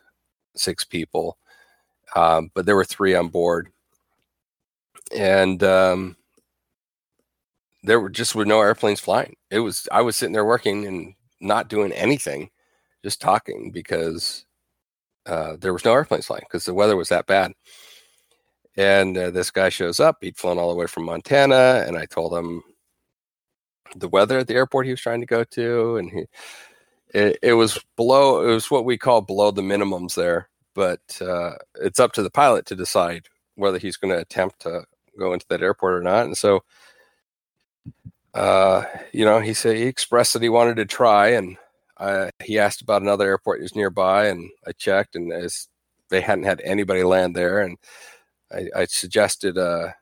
six people. Um, but there were three on board, and um, there were just were no airplanes flying. It was I was sitting there working and not doing anything, just talking because uh, there was no airplanes flying because the weather was that bad. And uh, this guy shows up. He'd flown all the way from Montana, and I told him the weather at the airport he was trying to go to, and he it, it was below. It was what we call below the minimums there, but uh, it's up to the pilot to decide whether he's going to attempt to go into that airport or not. And so uh, you know, he said he expressed that he wanted to try, and I, he asked about another airport that was nearby, and I checked, and as they hadn't had anybody land there, and I, I suggested a,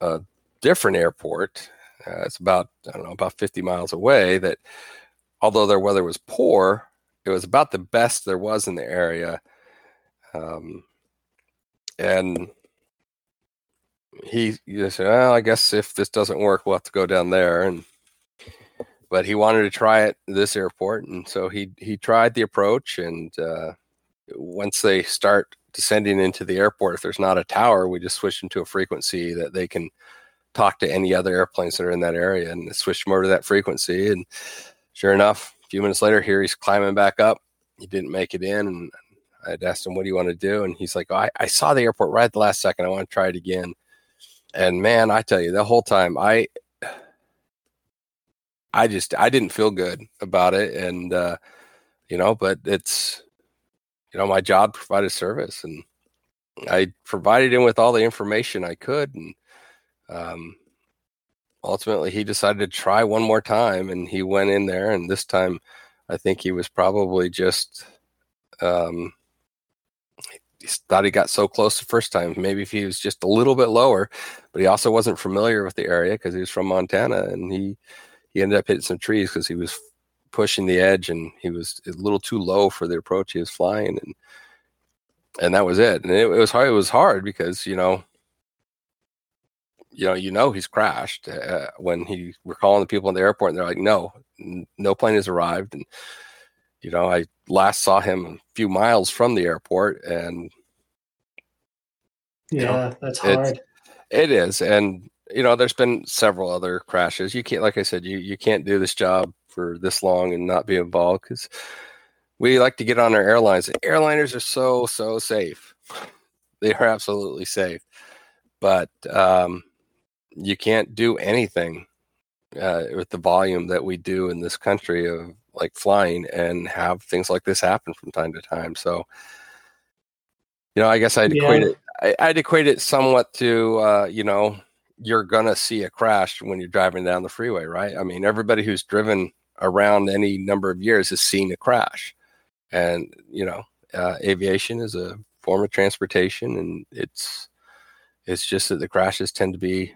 a, different airport. Uh, it's about I don't know about 50 miles away. That although their weather was poor, it was about the best there was in the area. Um, and he, said, well, I guess if this doesn't work, we'll have to go down there. And but he wanted to try it this airport, and so he he tried the approach. And uh, once they start descending into the airport, if there's not a tower, we just switch them to a frequency that they can talk to any other airplanes that are in that area, and switch them over to that frequency. And sure enough, a few minutes later, here he's climbing back up. He didn't make it in, and I'd asked him, "What do you want to do?" And he's like, oh, I, I saw the airport right at the last second. I want to try it again." And man, I tell you, the whole time I, I just I didn't feel good about it, and uh, you know, but it's you know my job provided service, and I provided him with all the information I could, and um, ultimately he decided to try one more time, and he went in there, and this time I think he was probably just um, thought he got so close the first time. Maybe if he was just a little bit lower, but he also wasn't familiar with the area because he was from Montana and he he ended up hitting some trees because he was pushing the edge, and he was a little too low for the approach he was flying, and and that was it. And it, it was hard. It was hard because you know, you know, you know, he's crashed. Uh, when he we're calling the people in the airport, and they're like, "No, n- no plane has arrived." And you know, I last saw him a few miles from the airport, and Yeah, you know, that's hard. It is, and you know, there's been several other crashes. You can't, like I said, you you can't do this job for this long and not be involved because we like to get on our airlines. Airliners are so so safe; they are absolutely safe, but um, you can't do anything uh, with the volume that we do in this country of like flying and have things like this happen from time to time. So, you know, I guess I'd Yeah. equate it. I, I'd equate it somewhat to, uh, you know, you're gonna see a crash when you're driving down the freeway, right? I mean, everybody who's driven around any number of years has seen a crash, and you know, uh, aviation is a form of transportation, and it's it's just that the crashes tend to be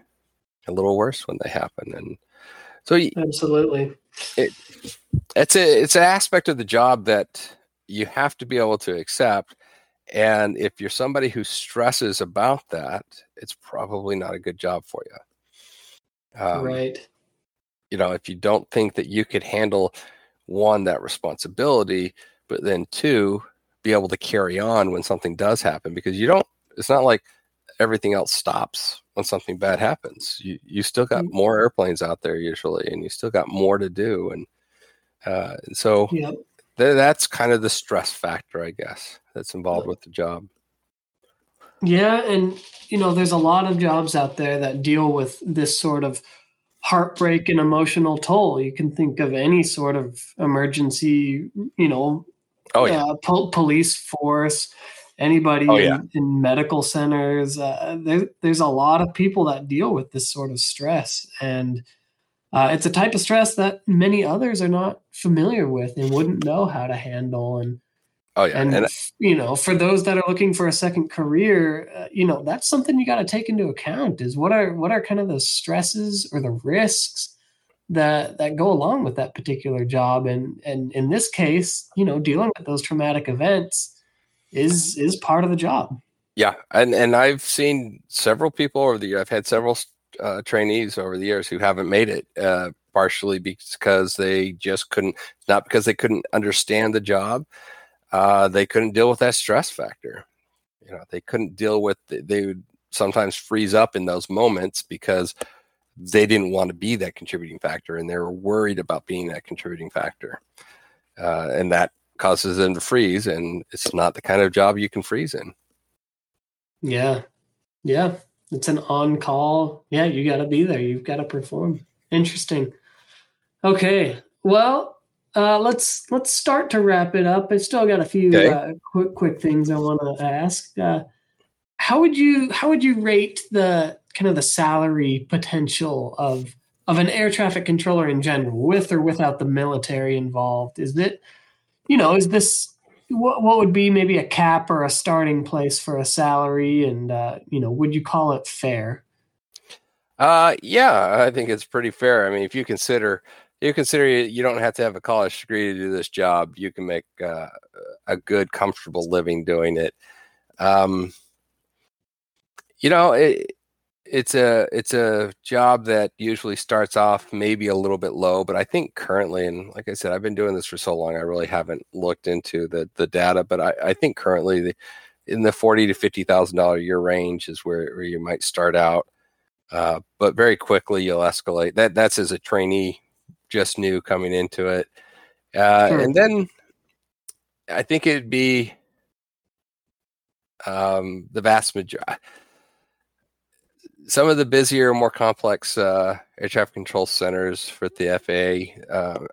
a little worse when they happen, and so Absolutely. It's a it's an aspect of the job that you have to be able to accept and if you're somebody who stresses about that it's probably not a good job for you um, right. you know if you don't think that you could handle one that responsibility but then two be able to carry on when something does happen because you don't it's not like everything else stops when something bad happens you you still got Mm. more airplanes out there usually and you still got more to do and uh, so Yep. th- that's kind of the stress factor i guess that's involved with the job Yeah, and you know, there's a lot of jobs out there that deal with this sort of heartbreak and emotional toll. You can think of any sort of emergency, you know, oh yeah uh, po- police force, anybody Oh, in, in medical centers. Uh, there, there's a lot of people that deal with this sort of stress, and uh, it's a type of stress that many others are not familiar with and wouldn't know how to handle. And oh yeah and, and you know for those that are looking for a second career uh, you know that's something you got to take into account is what are what are kind of the stresses or the risks that that go along with that particular job and and in this case you know dealing with those traumatic events is is part of the job Yeah, and and I've seen several people over the year. I've had several uh, trainees over the years who haven't made it, uh, partially because they just couldn't, not because they couldn't understand the job, uh, they couldn't deal with that stress factor. You know, they couldn't deal with. They would sometimes freeze up in those moments because they didn't want to be that contributing factor, and they were worried about being that contributing factor, uh, and that causes them to freeze. And it's not the kind of job you can freeze in. yeah yeah it's an on call yeah you got to be there you've got to perform interesting okay well uh, let's let's start to wrap it up. I still got a few Okay. uh, quick quick things I want to ask. Uh, how would you how would you rate the kind of the salary potential of of an air traffic controller in general, with or without the military involved? Is it you know is this what what would be maybe a cap or a starting place for a salary, and uh, you know would you call it fair? Uh, yeah, I think it's pretty fair. I mean, if you consider you consider you, don't have to have a college degree to do this job, you can make uh, a good, comfortable living doing it. Um, you know, it, it's a it's a job that usually starts off maybe a little bit low, but I think currently, and like I said, I've been doing this for so long, I really haven't looked into the the data, but I, I think currently the in the forty to fifty thousand dollar year range is where, where you might start out. Uh, but very quickly you'll escalate. That that's as a trainee, just new coming into it, uh, Sure. and then I think it'd be um, the vast majority. Some of the busier, more complex uh, air traffic control centers for the FAA, uh,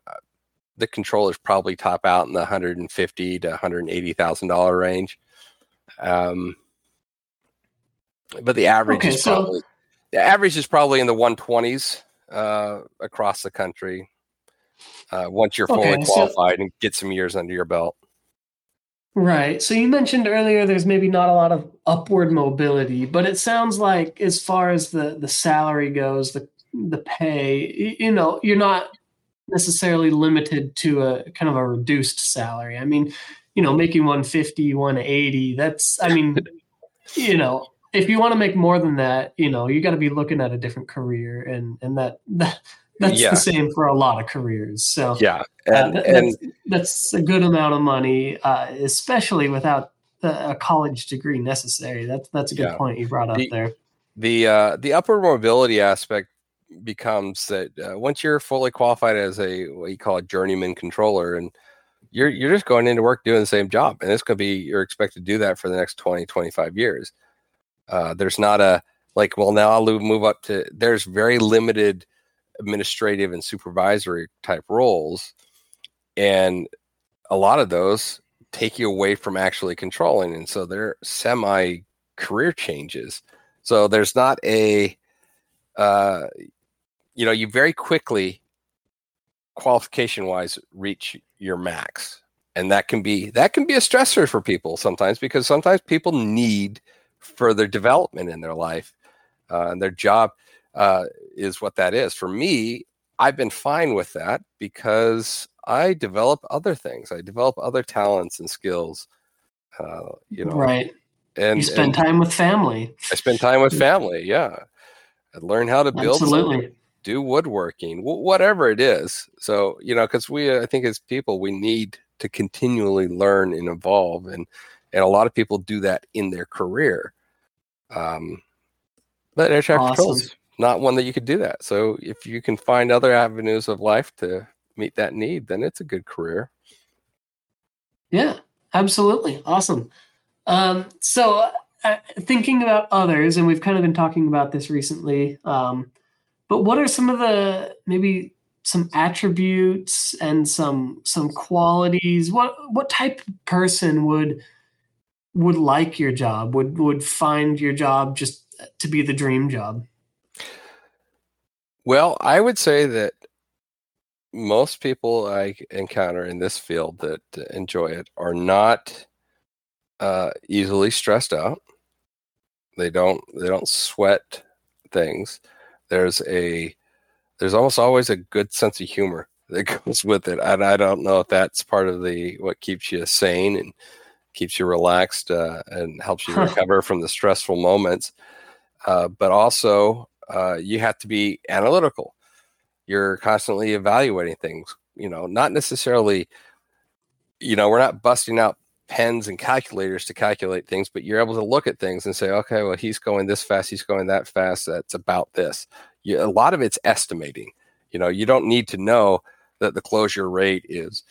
the controllers probably top out in the 150 to 180 thousand dollar range. Um, but the average Okay, is so- probably the average is probably in the 120s uh, across the country. Uh, once you're fully Okay, so- qualified and get some years under your belt. Right. So you mentioned earlier there's maybe not a lot of upward mobility, but it sounds like as far as the the salary goes, the the pay, you know, you're not necessarily limited to a kind of a reduced salary. I mean, you know, making 150, 180, that's, I mean, you know, if you want to make more than that, you know, you got to be looking at a different career, and and that that that's Yeah. the same for a lot of careers. So Yeah, uh, that- and that's, that's a good amount of money, uh, especially without the, a college degree necessary. That's that's a good Yeah. point you brought up The- there. the uh, the upward mobility aspect becomes that uh, once you're fully qualified as a what you call a journeyman controller and you're you're just going into work doing the same job and it's going to be you're expected to do that for the next 20 25 years uh, there's not a like well now i'll move up to there's very limited administrative and supervisory type roles and a lot of those take you away from actually controlling and so they're semi career changes. So there's not a, uh, you know, you very quickly, qualification wise, reach your max, and that can be that can be a stressor for people sometimes because sometimes people need further development in their life, uh, and their job uh, is what that is. For me, I've been fine with that because I develop other things. I develop other talents and skills. Uh, you know, right. and you spend and- time with family. I spend time with family. Yeah. I learn how to build, something, Absolutely. do woodworking, wh- whatever it is. So, you know, because we, uh, I think as people, we need to continually learn and evolve. And, and a lot of people do that in their career. Um, but air traffic Awesome. is not one that you could do that. So if you can find other avenues of life to meet that need, then it's a good career. Yeah, absolutely. Awesome. Um, so, uh, thinking about others, and we've kind of been talking about this recently, um, but what are some of the maybe some attributes and some some qualities? What what type of person would would like your job? Would would find your job just to be the dream job? Well, I would say that most people I encounter in this field that enjoy it are not uh, easily stressed out. They don't. They don't sweat things. There's a. There's almost always a good sense of humor that goes with it, and I don't know if that's part of the what keeps you sane and keeps you relaxed uh, and helps you recover from the stressful moments. Uh, but also, uh, you have to be analytical. You're constantly evaluating things. You know, not necessarily. You know, we're not busting out pens and calculators to calculate things, but you're able to look at things and say, okay, well, he's going this fast, he's going that fast. That's about this. You, a lot of it's estimating. You know, you don't need to know that the closure rate is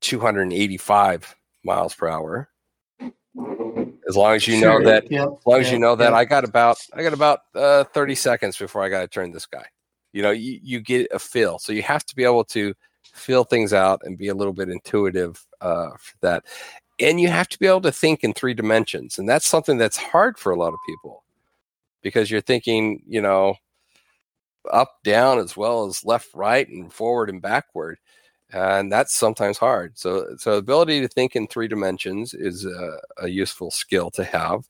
285 miles per hour. As long as you know that Yep. as long as Yeah, you know that yeah. I got about I got about uh, 30 seconds before I got to turn this guy. You know, you, you get a feel. So you have to be able to feel things out and be a little bit intuitive uh, for that. And you have to be able to think in three dimensions. And that's something that's hard for a lot of people because you're thinking, you know, up, down, as well as left, right, and forward and backward. And that's sometimes hard. So, so ability to think in three dimensions is a, a useful skill to have.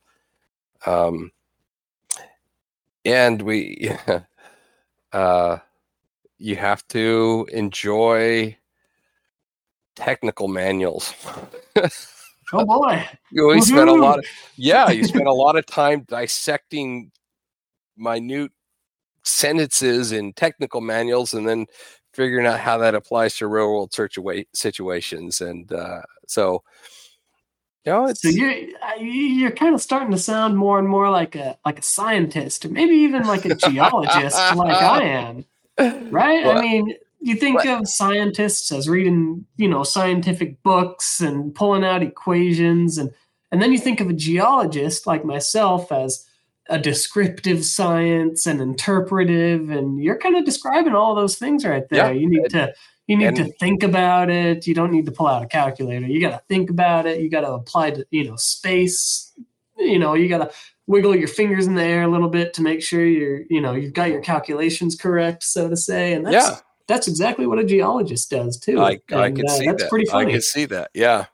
Um, and we, uh, you have to enjoy technical manuals. Oh boy. you always spend a lot of, yeah, you spend a lot of time dissecting minute sentences in technical manuals and then figuring out how that applies to real world situa- situations. And uh, so, you know, it's So you're uh, you're kind of starting to sound more and more like a like a scientist, maybe even like a geologist, like I am. Right? Well, I mean, you think well- of scientists as reading, you know, scientific books and pulling out equations, and and then you think of a geologist like myself as a descriptive science and interpretive, and you're kind of describing all those things right there. Yeah, you need to you need to think about it. You don't need to pull out a calculator. You got to think about it. You got to apply to you know space. You know, you got to wiggle your fingers in the air a little bit to make sure you're you know you've got your calculations correct, so to say. And that's yeah, that's exactly what a geologist does too. I, I can uh, see that's that. pretty I can see that. Yeah.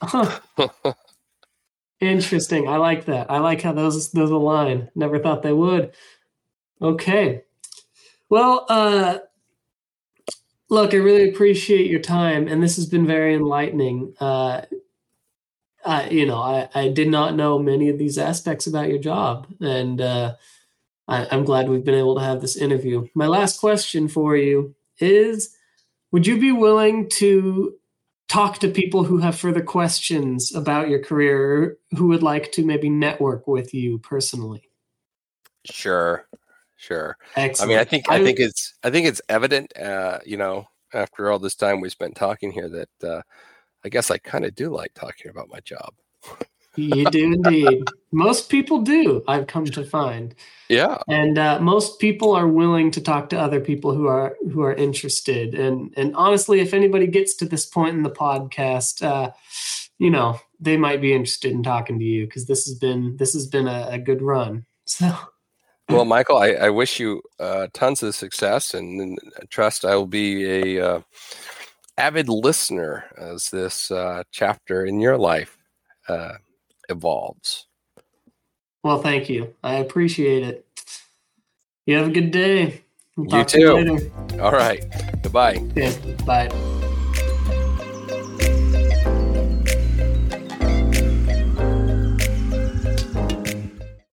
Huh. Interesting. I like that. I like how those those align. Never thought they would. Okay. Well, uh look, I really appreciate your time, and this has been very enlightening. Uh, I, you know, I, I did not know many of these aspects about your job, and uh, I, I'm glad we've been able to have this interview. My last question for you is: Would you be willing to talk to people who have further questions about your career, who would like to maybe network with you personally? Sure, sure. Excellent. I mean, I think I, think it's I think it's evident, uh, you know, after all this time we spent talking here, that uh, I guess I kind of do like talking about my job. you do indeed. Most people do. I've come to find. Yeah. And uh, most people are willing to talk to other people who are who are interested. And and honestly, if anybody gets to this point in the podcast, uh, you know, they might be interested in talking to you because this has been this has been a, a good run. So. Well, Michael, I, I wish you uh, tons of success and, and, trust I will be a uh, avid listener as this uh, chapter in your life uh, evolves. Well, thank you. I appreciate it. You have a good day. We'll you too. You All right. Goodbye. Yeah. Bye.